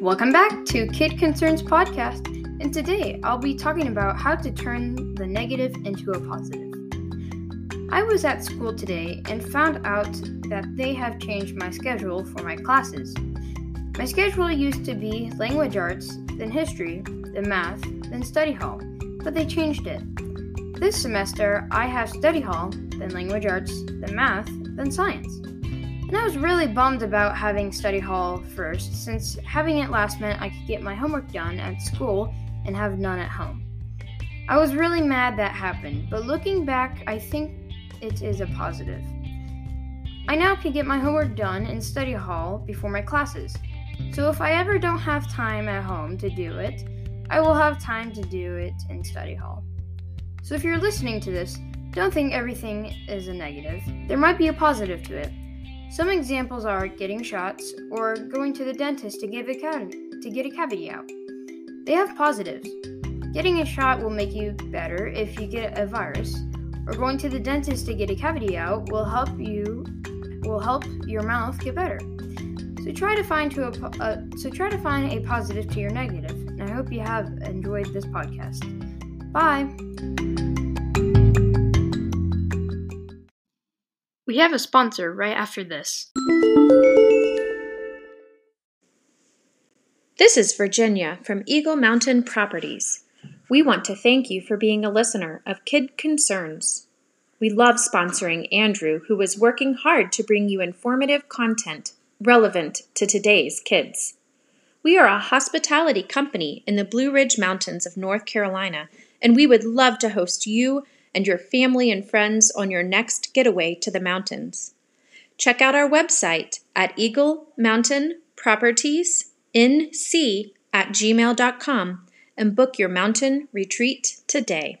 Welcome back to Kid Concerns Podcast, and today I'll be talking about how to turn the negative into a positive. I was at school today and found out that they have changed my schedule for my classes. My schedule used to be language arts, then history, then math, then study hall, but they changed it. This semester, I have study hall, then language arts, then math, then science. And I was really bummed about having study hall first, since having it last meant I could get my homework done at school and have none at home. I was really mad that happened, but looking back, I think it is a positive. I now can get my homework done in study hall before my classes. So if I ever don't have time at home to do it, I will have time to do it in study hall. So if you're listening to this, don't think everything is a negative. There might be a positive to it. Some examples are getting shots or going to the dentist to give a to get a cavity out. They have positives. Getting a shot will make you better if you get a virus, or going to the dentist to get a cavity out will help you will help your mouth get better. So try to find to a uh, so try to find a positive to your negative. And I hope you have enjoyed this podcast. Bye. We have a sponsor right after this. This is Virginia from Eagle Mountain Properties. We want to thank you for being a listener of Kid Concerns. We love sponsoring Andrew, who is working hard to bring you informative content relevant to today's kids. We are a hospitality company in the Blue Ridge Mountains of North Carolina, and we would love to host you and your family and friends on your next getaway to the mountains. Check out our website at Eagle Mountain Properties NC at gmail.com and book your mountain retreat today.